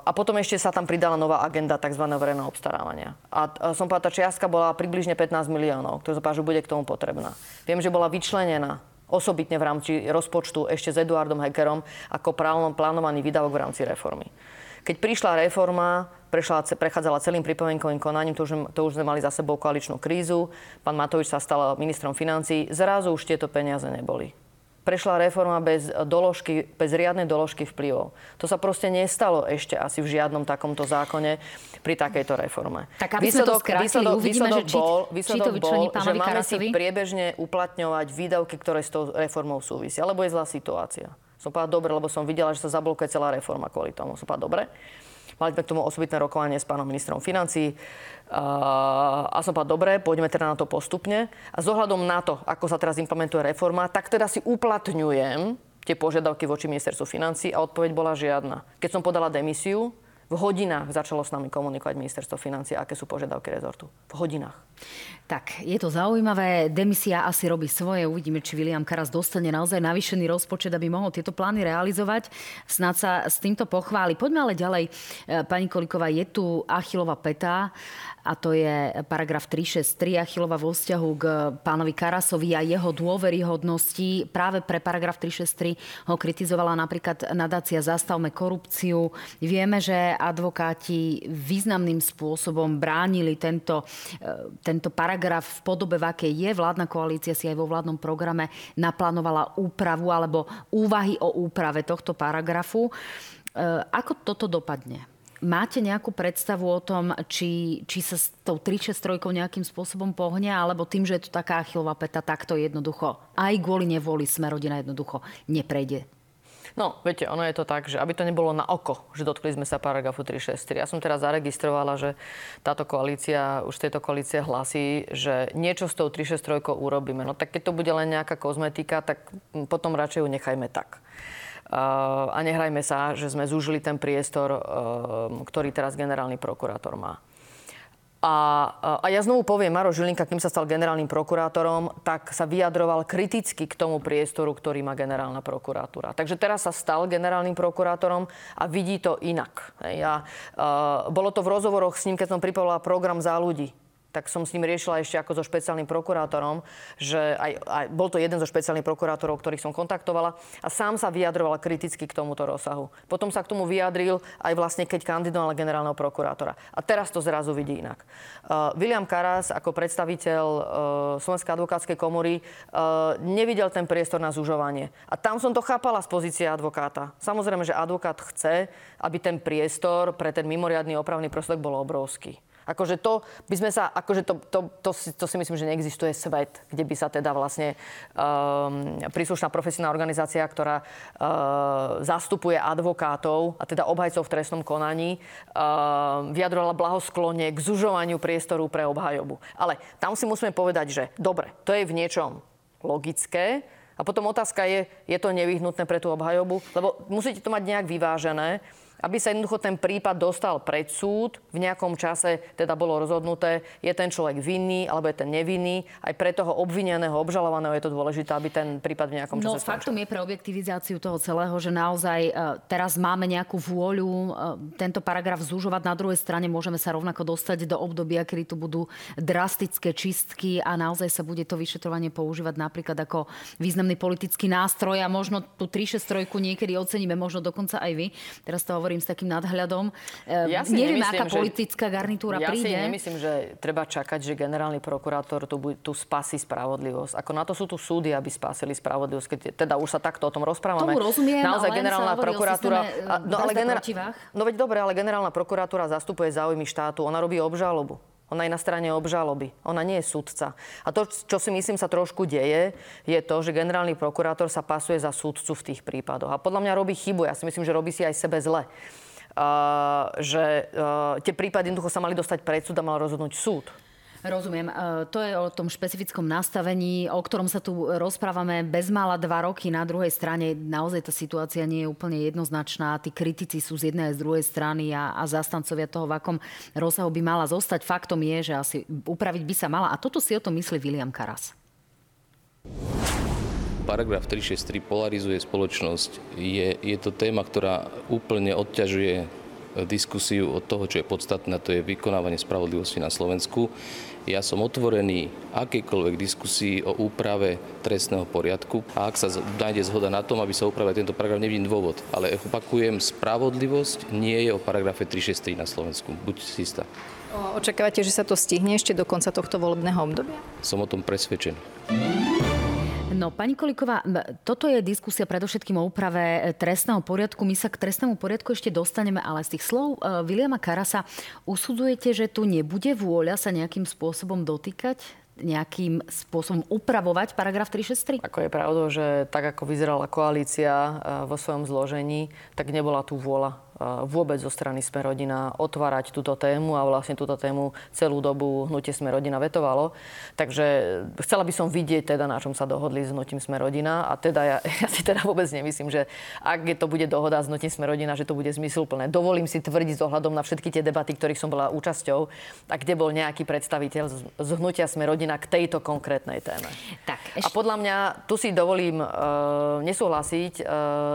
a potom ešte sa tam pridala nová agenda tzv. verejného obstarávania. A, a som povedala, tá čiastka bola približne 15 miliónov, ktorá že bude k tomu potrebná. Viem, že bola vyčlenená osobitne v rámci rozpočtu ešte s Eduardom Heckerom ako plánovaný výdavok v rámci reformy. Keď prišla reforma, prešla, prechádzala celým pripomienkovým konaním, to už, to už sme mali za sebou koaličnú krízu, pán Matovič sa stal ministrom financí, zrazu už tieto peniaze neboli. Prešla reforma bez doložky, bez riadnej doložky vplyvov. To sa proste nestalo ešte asi v žiadnom takomto zákone pri takejto reforme. Tak aby výsledok, sme to skrátili, výsledok, uvidíme, výsledok že či, bol, výsledok či to bol, že máme Karasovi? si priebežne uplatňovať výdavky, ktoré s tou reformou súvisia. Alebo je zlá situácia. Som povedal dobre, lebo som videla, že sa zablokuje celá reforma kvôli tomu. Som povedal dobre. Mali sme k tomu osobitné rokovanie s pánom ministrom financí. A som povedal, dobre, poďme teda na to postupne. A z ohľadom na to, ako sa teraz implementuje reforma, tak teda si uplatňujem tie požiadavky voči ministerstvu financí a odpoveď bola žiadna. Keď som podala demisiu, V hodinách začalo s nami komunikovať ministerstvo financie, aké sú požiadavky rezortu. V hodinách. Tak, je to zaujímavé. Demisia asi robí svoje. Uvidíme, či William Karas dostane naozaj navýšený rozpočet, aby mohol tieto plány realizovať. Snad sa s týmto pochváli. Poďme ale ďalej. E, pani Koliková, je tu Achilova peta a to je paragraf 363 Achilova vo vzťahu k pánovi Karasovi a jeho dôveryhodnosti. Práve pre paragraf 363 ho kritizovala napríklad nadácia Zastavme korupciu. Vieme, že advokáti významným spôsobom bránili tento, e, tento paragraf v podobe, v akej je. Vládna koalícia si aj vo vládnom programe naplánovala úpravu alebo úvahy o úprave tohto paragrafu. E, ako toto dopadne? Máte nejakú predstavu o tom, či, či sa s tou 363 nejakým spôsobom pohne, alebo tým, že je to taká achilová peta, takto jednoducho aj kvôli nevoli sme rodina jednoducho neprejde? No, viete, ono je to tak, že aby to nebolo na oko, že dotkli sme sa paragrafu 364. Ja som teraz zaregistrovala, že táto koalícia, už tejto koalície hlasí, že niečo s tou 363 urobíme. No tak keď to bude len nejaká kozmetika, tak potom radšej ju nechajme tak a nehrajme sa, že sme zúžili ten priestor, eh, ktorý teraz generálny prokurátor má. A, a ja znovu poviem, Maro Žilinka, kým sa stal generálnym prokurátorom, tak sa vyjadroval kriticky k tomu priestoru, ktorý má generálna prokuratúra. Takže teraz sa stal generálnym prokurátorom a vidí to inak. Ja, uh, bolo to v rozhovoroch s ním, keď som pripravila program za ľudí tak som s ním riešila ešte ako so špeciálnym prokurátorom, že aj, aj, bol to jeden zo špeciálnych prokurátorov, ktorých som kontaktovala a sám sa vyjadroval kriticky k tomuto rozsahu. Potom sa k tomu vyjadril aj vlastne, keď kandidoval generálneho prokurátora. A teraz to zrazu vidí inak. Uh, William Karas ako predstaviteľ uh, Slovenskej advokátskej komory uh, nevidel ten priestor na zužovanie. A tam som to chápala z pozície advokáta. Samozrejme, že advokát chce, aby ten priestor pre ten mimoriadný opravný prostriedok bol obrovský. Akože to by sme sa, akože to, to, to, si, to si myslím, že neexistuje svet, kde by sa teda vlastne um, príslušná profesijná organizácia, ktorá uh, zastupuje advokátov a teda obhajcov v trestnom konaní, uh, vyjadrovala blahosklone k zužovaniu priestoru pre obhajobu. Ale tam si musíme povedať, že dobre, to je v niečom logické, a potom otázka je, je to nevyhnutné pre tú obhajobu? Lebo musíte to mať nejak vyvážené aby sa jednoducho ten prípad dostal pred súd, v nejakom čase teda bolo rozhodnuté, je ten človek vinný alebo je ten nevinný. Aj pre toho obvineného, obžalovaného je to dôležité, aby ten prípad v nejakom čase No faktom je pre objektivizáciu toho celého, že naozaj e, teraz máme nejakú vôľu e, tento paragraf zúžovať. Na druhej strane môžeme sa rovnako dostať do obdobia, kedy tu budú drastické čistky a naozaj sa bude to vyšetrovanie používať napríklad ako významný politický nástroj a možno tú 363 niekedy oceníme, možno dokonca aj vy. Teraz to hovorí hovorím s takým nadhľadom. Ehm, ja si Neviem, nemyslím, aká že, politická garnitúra ja príde. Ja si nemyslím, že treba čakať, že generálny prokurátor tu, tu spasí spravodlivosť. Ako na to sú tu súdy, aby spasili spravodlivosť. Keď teda už sa takto o tom rozprávame. Tomu rozumiem, Naozaj ale generálna prokuratúra... No, ale genera- no veď dobre, ale generálna prokuratúra zastupuje záujmy štátu. Ona robí obžalobu. Ona je na strane obžaloby. Ona nie je sudca. A to, čo si myslím sa trošku deje, je to, že generálny prokurátor sa pasuje za sudcu v tých prípadoch. A podľa mňa robí chybu. Ja si myslím, že robí si aj sebe zle. Uh, že uh, tie prípady jednoducho sa mali dostať pred súd a mal rozhodnúť súd. Rozumiem. E, to je o tom špecifickom nastavení, o ktorom sa tu rozprávame bezmála dva roky. Na druhej strane naozaj tá situácia nie je úplne jednoznačná. Tí kritici sú z jednej a z druhej strany a, a zastancovia toho, v akom rozsahu by mala zostať. Faktom je, že asi upraviť by sa mala. A toto si o tom myslí William Karas. Paragraf 363 polarizuje spoločnosť. Je, je to téma, ktorá úplne odťažuje diskusiu od toho, čo je podstatné, to je vykonávanie spravodlivosti na Slovensku. Ja som otvorený akejkoľvek diskusii o úprave trestného poriadku a ak sa nájde zhoda na tom, aby sa upravil tento paragraf, nevidím dôvod. Ale opakujem, spravodlivosť nie je o paragrafe 363 na Slovensku. Buď si istá. Očakávate, že sa to stihne ešte do konca tohto volebného obdobia? Som o tom presvedčený. No, pani Koliková, toto je diskusia predovšetkým o úprave e, trestného poriadku. My sa k trestnému poriadku ešte dostaneme, ale z tých slov e, Viliama Karasa usudzujete, že tu nebude vôľa sa nejakým spôsobom dotýkať nejakým spôsobom upravovať paragraf 363? Ako je pravdou, že tak ako vyzerala koalícia e, vo svojom zložení, tak nebola tu vôľa vôbec zo strany Smerodina otvárať túto tému a vlastne túto tému celú dobu hnutie Smerodina vetovalo. Takže chcela by som vidieť teda, na čom sa dohodli s hnutím Smerodina a teda ja, *laughs* ja si teda vôbec nemyslím, že ak to bude dohoda s hnutím Smerodina, že to bude zmysluplné. Dovolím si tvrdiť s ohľadom na všetky tie debaty, ktorých som bola účasťou a kde bol nejaký predstaviteľ z hnutia Smerodina k tejto konkrétnej téme. Tak, ešte... A podľa mňa, tu si dovolím uh, nesúhlasiť uh,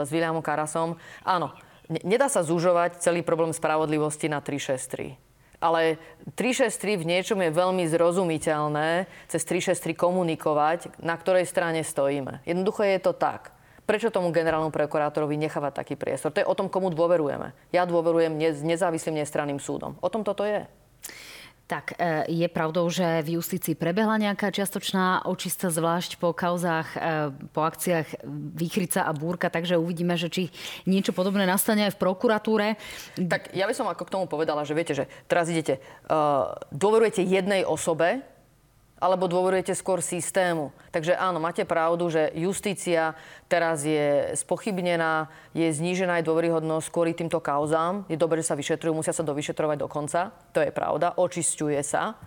s Williamom Karasom. Áno, nedá sa zužovať celý problém spravodlivosti na 363. Ale 363 v niečom je veľmi zrozumiteľné cez 363 komunikovať, na ktorej strane stojíme. Jednoducho je to tak. Prečo tomu generálnemu prokurátorovi nechávať taký priestor? To je o tom, komu dôverujeme. Ja dôverujem nezávislým nestranným súdom. O tom toto je. Tak e, je pravdou, že v justícii prebehla nejaká čiastočná očista, zvlášť po kauzách, e, po akciách Výchrica a Búrka, takže uvidíme, že či niečo podobné nastane aj v prokuratúre. Tak ja by som ako k tomu povedala, že viete, že teraz idete, uh, dôverujete jednej osobe, alebo dôverujete skôr systému. Takže áno, máte pravdu, že justícia teraz je spochybnená, je znížená aj dôveryhodnosť kvôli týmto kauzám. Je dobré, že sa vyšetrujú, musia sa dovyšetrovať do konca. To je pravda, očisťuje sa.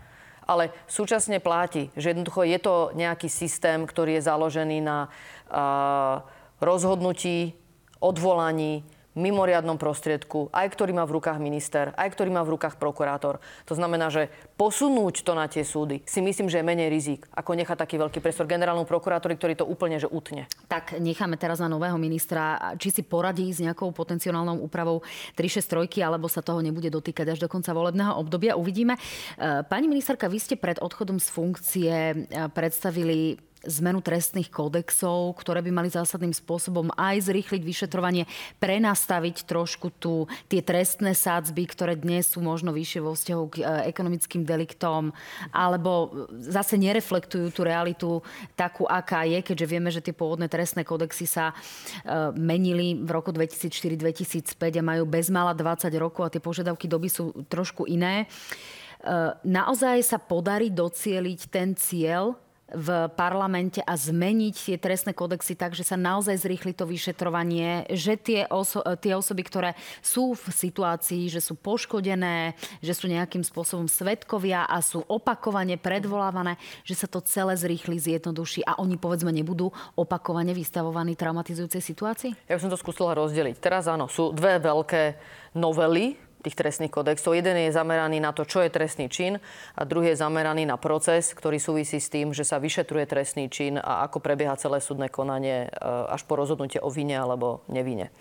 Ale súčasne platí, že jednoducho je to nejaký systém, ktorý je založený na uh, rozhodnutí, odvolaní, mimoriadnom prostriedku, aj ktorý má v rukách minister, aj ktorý má v rukách prokurátor. To znamená, že posunúť to na tie súdy si myslím, že je menej rizik, ako nechať taký veľký priestor generálnom prokurátori, ktorý to úplne že utne. Tak necháme teraz na nového ministra, či si poradí s nejakou potenciálnou úpravou 363, alebo sa toho nebude dotýkať až do konca volebného obdobia. Uvidíme. E, pani ministerka, vy ste pred odchodom z funkcie e, predstavili zmenu trestných kódexov, ktoré by mali zásadným spôsobom aj zrýchliť vyšetrovanie, prenastaviť trošku tu tie trestné sádzby, ktoré dnes sú možno vyššie vo vzťahu k e, ekonomickým deliktom, alebo zase nereflektujú tú realitu takú, aká je, keďže vieme, že tie pôvodné trestné kódexy sa e, menili v roku 2004-2005 a majú bezmála 20 rokov a tie požiadavky doby sú trošku iné. E, naozaj sa podarí docieliť ten cieľ, v parlamente a zmeniť tie trestné kodexy tak, že sa naozaj zrýchli to vyšetrovanie, že tie, oso- tie osoby, ktoré sú v situácii, že sú poškodené, že sú nejakým spôsobom svetkovia a sú opakovane predvolávané, že sa to celé zrýchli, zjednoduší a oni povedzme nebudú opakovane vystavovaní traumatizujúcej situácii? Ja by som to skúsila rozdeliť. Teraz áno, sú dve veľké novely tých trestných kodexov. Jeden je zameraný na to, čo je trestný čin a druhý je zameraný na proces, ktorý súvisí s tým, že sa vyšetruje trestný čin a ako prebieha celé súdne konanie e, až po rozhodnutie o vine alebo nevine.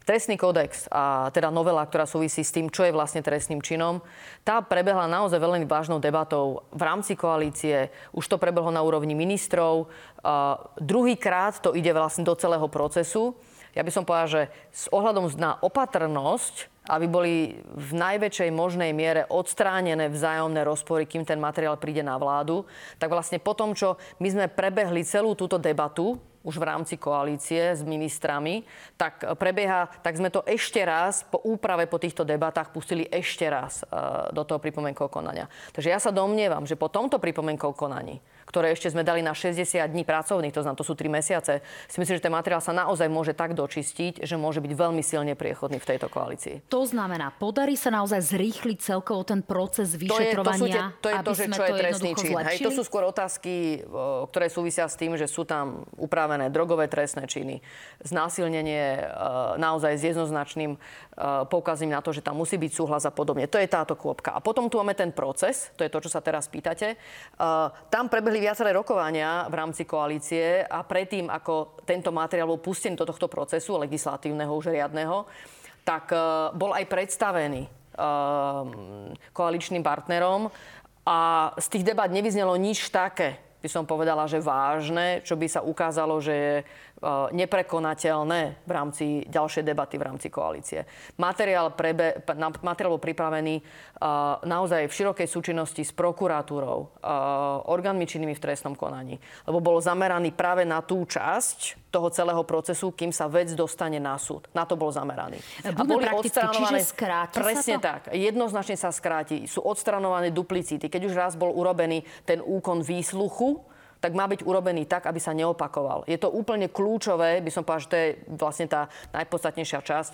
Trestný kódex a teda novela, ktorá súvisí s tým, čo je vlastne trestným činom, tá prebehla naozaj veľmi vážnou debatou v rámci koalície. Už to prebehlo na úrovni ministrov. Druhýkrát to ide vlastne do celého procesu ja by som povedal, že s ohľadom na opatrnosť, aby boli v najväčšej možnej miere odstránené vzájomné rozpory, kým ten materiál príde na vládu, tak vlastne po tom, čo my sme prebehli celú túto debatu, už v rámci koalície s ministrami, tak prebieha, tak sme to ešte raz po úprave po týchto debatách pustili ešte raz e, do toho pripomenkov konania. Takže ja sa domnievam, že po tomto pripomenkov konaní ktoré ešte sme dali na 60 dní pracovných, to znamená, to sú 3 mesiace, si myslím, že ten materiál sa naozaj môže tak dočistiť, že môže byť veľmi silne priechodný v tejto koalícii. To znamená, podarí sa naozaj zrýchliť celkovo ten proces vyšetrovania, to je to, sú tie, to je to, že čo je trestný čin. Hej, to sú skôr otázky, ktoré súvisia s tým, že sú tam upravené drogové trestné činy, znásilnenie naozaj s jednoznačným poukazím na to, že tam musí byť súhlas a podobne. To je táto kôpka. A potom tu máme ten proces, to je to, čo sa teraz pýtate. Tam prebehli viaceré rokovania v rámci koalície a predtým, ako tento materiál bol pustený do tohto procesu legislatívneho už riadneho, tak e, bol aj predstavený koaličným partnerom a z tých debat nevyznelo nič také, by som povedala, že vážne, čo by sa ukázalo, že je Eh, neprekonateľné v rámci ďalšej debaty v rámci koalície. Materiál, prebe, materiál bol pripravený eh, naozaj v širokej súčinnosti s prokuratúrou, eh, orgánmi činnými v trestnom konaní, lebo bol zameraný práve na tú časť toho celého procesu, kým sa vec dostane na súd. Na to bol zameraný. a boli odstranované... Presne tak. Jednoznačne sa skráti. Sú odstranované duplicity. Keď už raz bol urobený ten úkon výsluchu, tak má byť urobený tak, aby sa neopakoval. Je to úplne kľúčové, by som povedal, že to je vlastne tá najpodstatnejšia časť,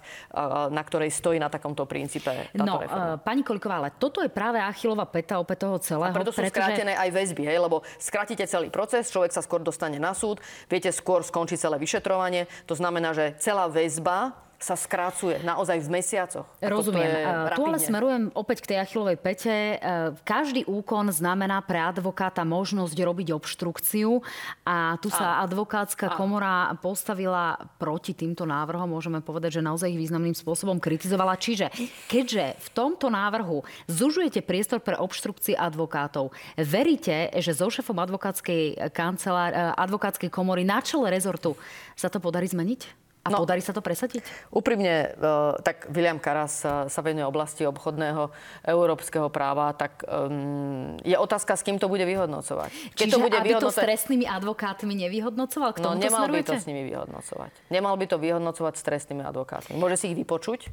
na ktorej stojí na takomto princípe táto no, reforma. pani Koliková, ale toto je práve Achilová peta opäť toho celého. A preto sú pretože... skrátené aj väzby, hej, lebo skrátite celý proces, človek sa skôr dostane na súd, viete, skôr skončí celé vyšetrovanie. To znamená, že celá väzba sa skrácuje naozaj v mesiacoch. Rozumiem. Tu ale smerujem opäť k tej achilovej pete. E, každý úkon znamená pre advokáta možnosť robiť obštrukciu a tu sa a. advokátska a. komora postavila proti týmto návrhom. Môžeme povedať, že naozaj ich významným spôsobom kritizovala. Čiže keďže v tomto návrhu zužujete priestor pre obštrukcie advokátov, veríte, že so šefom advokátskej, kancelár, e, advokátskej komory na čele rezortu sa to podarí zmeniť? A no, podarí sa to presadiť? Úprimne, e, tak William Karas sa venuje oblasti obchodného európskeho práva, tak um, je otázka, s kým to bude vyhodnocovať. Keď Čiže to bude aby vyhodnoce... to s trestnými advokátmi nevyhodnocoval? K no, tomu no, nemal by to s nimi vyhodnocovať. Nemal by to vyhodnocovať s trestnými advokátmi. Môže si ich vypočuť,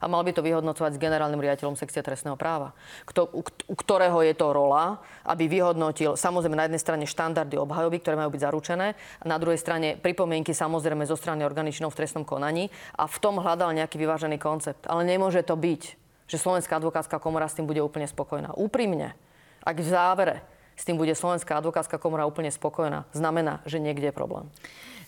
a mal by to vyhodnocovať s generálnym riaditeľom sekcie trestného práva, kto, u, ktorého je to rola, aby vyhodnotil samozrejme na jednej strane štandardy obhajoby, ktoré majú byť zaručené, a na druhej strane pripomienky samozrejme zo strany organičnou v trestnom konaní a v tom hľadal nejaký vyvážený koncept. Ale nemôže to byť, že Slovenská advokátska komora s tým bude úplne spokojná. Úprimne, ak v závere s tým bude Slovenská advokátska komora úplne spokojná, znamená, že niekde je problém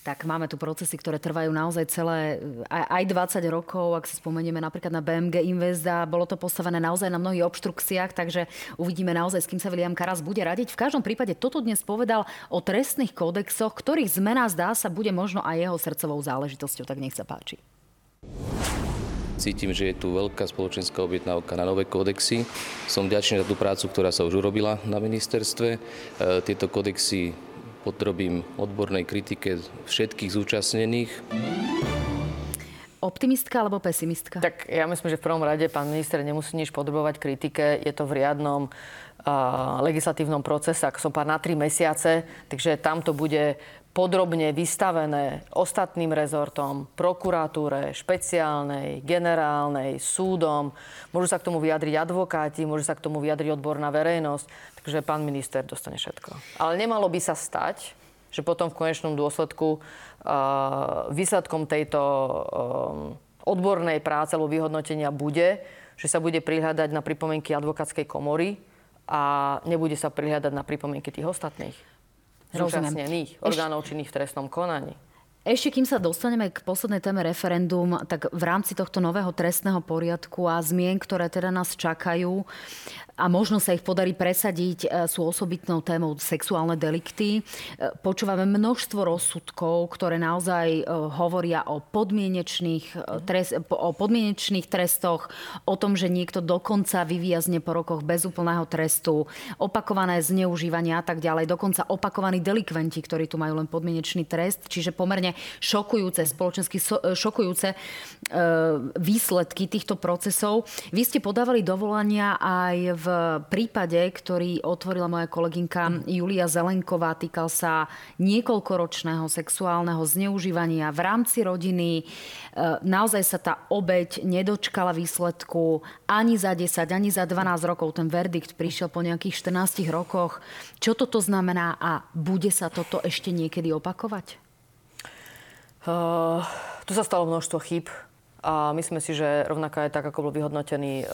tak máme tu procesy, ktoré trvajú naozaj celé aj 20 rokov, ak si spomenieme napríklad na BMG Invest a bolo to postavené naozaj na mnohých obštrukciách, takže uvidíme naozaj, s kým sa William Karas bude radiť. V každom prípade toto dnes povedal o trestných kódexoch, ktorých zmena zdá sa bude možno aj jeho srdcovou záležitosťou, tak nech sa páči. Cítim, že je tu veľká spoločenská objednávka na nové kódexy. Som vďačný za tú prácu, ktorá sa už urobila na ministerstve. E, tieto kódexy podrobím odbornej kritike všetkých zúčastnených. Optimistka alebo pesimistka? Tak ja myslím, že v prvom rade pán minister nemusí nič podrobovať kritike. Je to v riadnom uh, legislatívnom procese, ako som pár na tri mesiace, takže tam to bude podrobne vystavené ostatným rezortom, prokuratúre, špeciálnej, generálnej, súdom. Môžu sa k tomu vyjadriť advokáti, môže sa k tomu vyjadriť odborná verejnosť. Takže pán minister dostane všetko. Ale nemalo by sa stať, že potom v konečnom dôsledku uh, výsledkom tejto uh, odbornej práce alebo vyhodnotenia bude, že sa bude prihľadať na pripomienky advokátskej komory a nebude sa prihľadať na pripomienky tých ostatných zúčastnených orgánov činných v trestnom konaní. Ešte kým sa dostaneme k poslednej téme referendum, tak v rámci tohto nového trestného poriadku a zmien, ktoré teda nás čakajú, a možno sa ich podarí presadiť, e, sú osobitnou témou sexuálne delikty. E, počúvame množstvo rozsudkov, ktoré naozaj e, hovoria o podmienečných, trest, o podmienečných trestoch, o tom, že niekto dokonca vyviazne po rokoch bez úplného trestu, opakované zneužívanie a tak ďalej, dokonca opakovaní delikventi, ktorí tu majú len podmienečný trest, čiže pomerne šokujúce, spoločensky šokujúce výsledky týchto procesov. Vy ste podávali dovolania aj v prípade, ktorý otvorila moja kolegynka Julia Zelenková, týkal sa niekoľkoročného sexuálneho zneužívania v rámci rodiny. E, naozaj sa tá obeď nedočkala výsledku ani za 10, ani za 12 rokov. Ten verdikt prišiel po nejakých 14 rokoch. Čo toto znamená a bude sa toto ešte niekedy opakovať? Uh, tu sa stalo množstvo chýb a myslíme si, že rovnako aj tak, ako bol vyhodnotený e,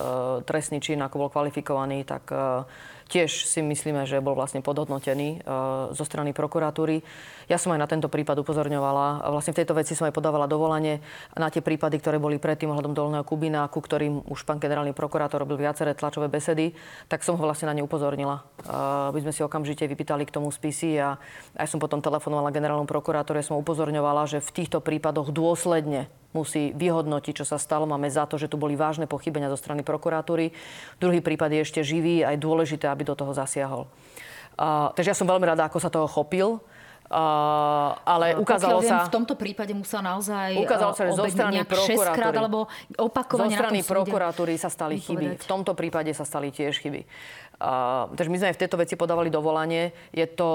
trestný čin, ako bol kvalifikovaný, tak e, tiež si myslíme, že bol vlastne podhodnotený e, zo strany prokuratúry. Ja som aj na tento prípad upozorňovala. Vlastne v tejto veci som aj podávala dovolanie na tie prípady, ktoré boli predtým ohľadom dolného Kubina, ku ktorým už pán generálny prokurátor robil viaceré tlačové besedy, tak som ho vlastne na ne upozornila. My sme si okamžite vypýtali k tomu spisy a aj som potom telefonovala generálnom prokurátore, som upozorňovala, že v týchto prípadoch dôsledne musí vyhodnotiť, čo sa stalo. Máme za to, že tu boli vážne pochybenia zo strany prokuratúry. Druhý prípad je ešte živý a je dôležité, aby do toho zasiahol. Uh, takže ja som veľmi rada, ako sa toho chopil. Uh, ale ukázalo viem, sa... v tomto prípade musela naozaj ukázalo sa, že zo strany prokuratúry, alebo opakovane zo strany prokuratúry sa stali chyby. V tomto prípade sa stali tiež chyby. Uh, takže my sme aj v tejto veci podávali dovolanie. Je to,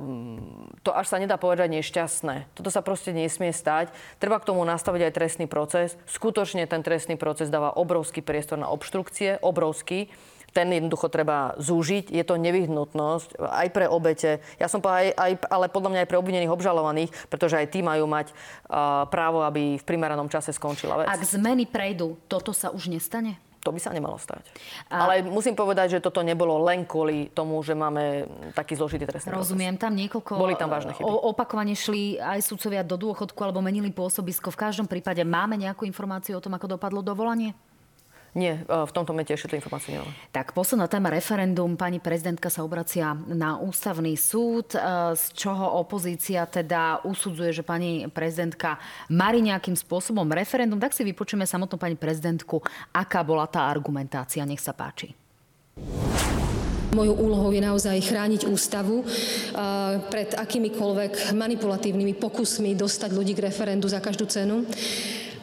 um, to až sa nedá povedať nešťastné. Toto sa proste nesmie stať. Treba k tomu nastaviť aj trestný proces. Skutočne ten trestný proces dáva obrovský priestor na obštrukcie, obrovský ten jednoducho treba zúžiť. Je to nevyhnutnosť aj pre obete, ja som povedal, aj, aj, ale podľa mňa aj pre obvinených obžalovaných, pretože aj tí majú mať uh, právo, aby v primeranom čase skončila vec. Ak zmeny prejdú, toto sa už nestane? To by sa nemalo stať. A... Ale musím povedať, že toto nebolo len kvôli tomu, že máme taký zložitý trestný Rozumiem, proces. tam niekoľko... Boli tam vážne chyby. Opakovane šli aj sudcovia do dôchodku alebo menili pôsobisko. V každom prípade máme nejakú informáciu o tom, ako dopadlo dovolanie? Nie, e, v tomto momente ešte tú informáciu nemáme. Tak posledná téma referendum. Pani prezidentka sa obracia na ústavný súd, e, z čoho opozícia teda usudzuje, že pani prezidentka marí nejakým spôsobom referendum. Tak si vypočujeme samotnú pani prezidentku, aká bola tá argumentácia. Nech sa páči. Mojou úlohou je naozaj chrániť ústavu e, pred akýmikoľvek manipulatívnymi pokusmi dostať ľudí k referendu za každú cenu.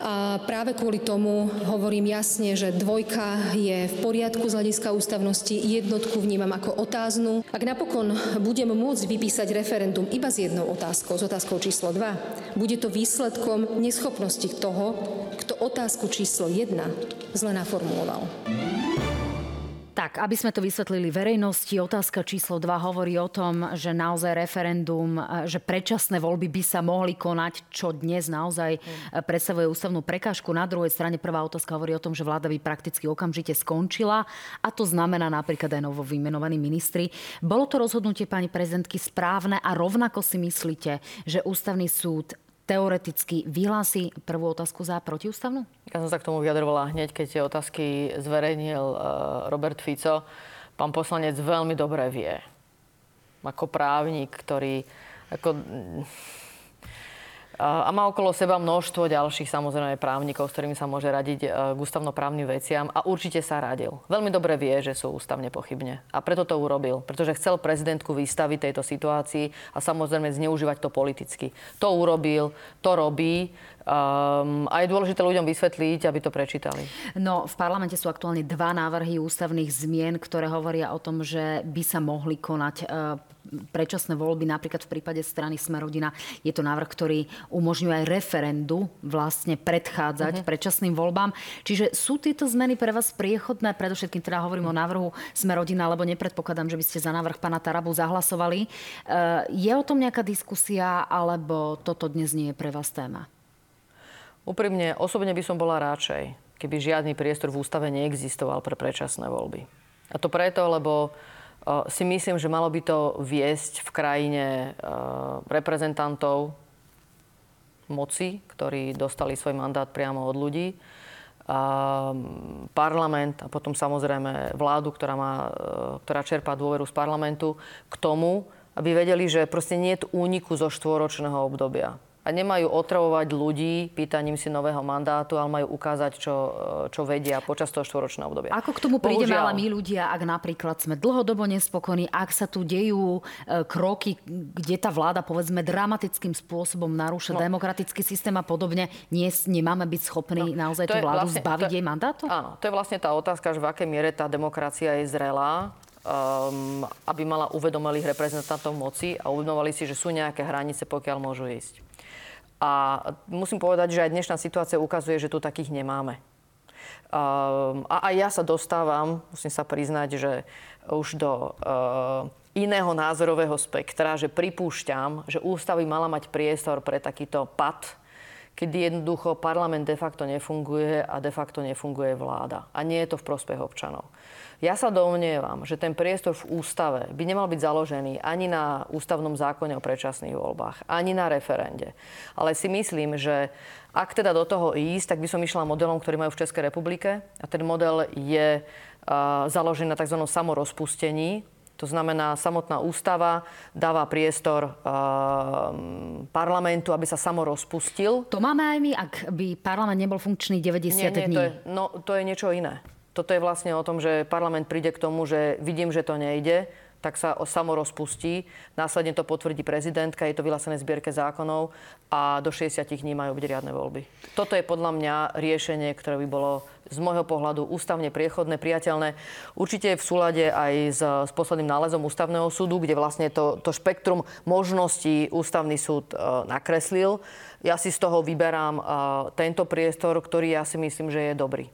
A práve kvôli tomu hovorím jasne, že dvojka je v poriadku z hľadiska ústavnosti, jednotku vnímam ako otáznu. Ak napokon budem môcť vypísať referendum iba s jednou otázkou, s otázkou číslo 2, bude to výsledkom neschopnosti toho, kto otázku číslo 1 zle naformuloval. Tak, aby sme to vysvetlili verejnosti, otázka číslo 2 hovorí o tom, že naozaj referendum, že predčasné voľby by sa mohli konať, čo dnes naozaj predstavuje ústavnú prekážku. Na druhej strane prvá otázka hovorí o tom, že vláda by prakticky okamžite skončila a to znamená napríklad aj novo vymenovaní ministri. Bolo to rozhodnutie pani prezidentky správne a rovnako si myslíte, že ústavný súd teoreticky vyhlási prvú otázku za protiústavnú? Ja som sa k tomu vyjadrovala hneď, keď tie otázky zverejnil uh, Robert Fico. Pán poslanec veľmi dobre vie, ako právnik, ktorý ako, a má okolo seba množstvo ďalších samozrejme právnikov, s ktorými sa môže radiť e, k ústavnoprávnym veciam a určite sa radil. Veľmi dobre vie, že sú ústavne pochybne. A preto to urobil, pretože chcel prezidentku vystaviť tejto situácii a samozrejme zneužívať to politicky. To urobil, to robí. Um, a je dôležité ľuďom vysvetliť, aby to prečítali. No, v parlamente sú aktuálne dva návrhy ústavných zmien, ktoré hovoria o tom, že by sa mohli konať uh, predčasné voľby, napríklad v prípade strany Smerodina. Je to návrh, ktorý umožňuje aj referendu vlastne predchádzať uh-huh. predčasným voľbám. Čiže sú tieto zmeny pre vás priechodné? Predovšetkým teda hovorím o návrhu Smerodina, lebo nepredpokladám, že by ste za návrh pána Tarabu zahlasovali. Uh, je o tom nejaká diskusia, alebo toto dnes nie je pre vás téma? Úprimne, osobne by som bola radšej, keby žiadny priestor v ústave neexistoval pre predčasné voľby. A to preto, lebo si myslím, že malo by to viesť v krajine reprezentantov moci, ktorí dostali svoj mandát priamo od ľudí. A parlament a potom samozrejme vládu, ktorá, má, ktorá čerpá dôveru z parlamentu k tomu, aby vedeli, že proste nie je úniku zo štvoročného obdobia a nemajú otravovať ľudí pýtaním si nového mandátu, ale majú ukázať, čo, čo vedia počas toho štvoročného obdobia. Ako k tomu prídeme ale my ľudia, ak napríklad sme dlhodobo nespokojní, ak sa tu dejú e, kroky, kde tá vláda povedzme dramatickým spôsobom narúša no. demokratický systém a podobne, nie, nemáme byť schopní no, naozaj tú vládu vlastne, zbaviť to, jej mandátu? Áno, to je vlastne tá otázka, že v akej miere tá demokracia je zrelá um, aby mala uvedomelých reprezentantov moci a uvedomovali si, že sú nejaké hranice, pokiaľ môžu ísť. A musím povedať, že aj dnešná situácia ukazuje, že tu takých nemáme. Um, a aj ja sa dostávam, musím sa priznať, že už do uh, iného názorového spektra, že pripúšťam, že ústavy mala mať priestor pre takýto pad, kedy jednoducho parlament de facto nefunguje a de facto nefunguje vláda. A nie je to v prospech občanov. Ja sa domnievam, že ten priestor v ústave by nemal byť založený ani na ústavnom zákone o predčasných voľbách, ani na referende. Ale si myslím, že ak teda do toho ísť, tak by som išla modelom, ktorý majú v Českej republike. A ten model je uh, založený na tzv. samorozpustení. To znamená, samotná ústava dáva priestor uh, parlamentu, aby sa samo rozpustil. To máme aj my, ak by parlament nebol funkčný 90 nie, nie, dní. To je, no, to je niečo iné. Toto je vlastne o tom, že parlament príde k tomu, že vidím, že to nejde, tak sa samo rozpustí. Následne to potvrdí prezidentka, je to vyhlásené zbierke zákonov a do 60 dní majú byť riadne voľby. Toto je podľa mňa riešenie, ktoré by bolo z môjho pohľadu ústavne priechodné, priateľné. Určite je v súlade aj s, s posledným nálezom ústavného súdu, kde vlastne to, to špektrum možností ústavný súd e, nakreslil. Ja si z toho vyberám e, tento priestor, ktorý ja si myslím, že je dobrý.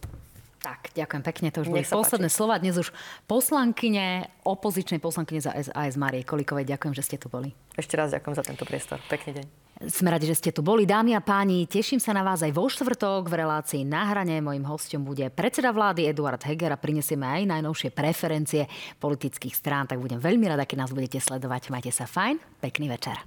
Tak, ďakujem pekne. To už boli posledné páči. slova. Dnes už poslankyne, opozičnej poslankyne za AS Marie Kolikovej. Ďakujem, že ste tu boli. Ešte raz ďakujem za tento priestor. Pekný deň. Sme radi, že ste tu boli. Dámy a páni, teším sa na vás aj vo štvrtok v relácii na hrane. Mojím hostom bude predseda vlády Eduard Heger a prinesieme aj najnovšie preferencie politických strán. Tak budem veľmi rada, keď nás budete sledovať. Majte sa fajn. Pekný večer.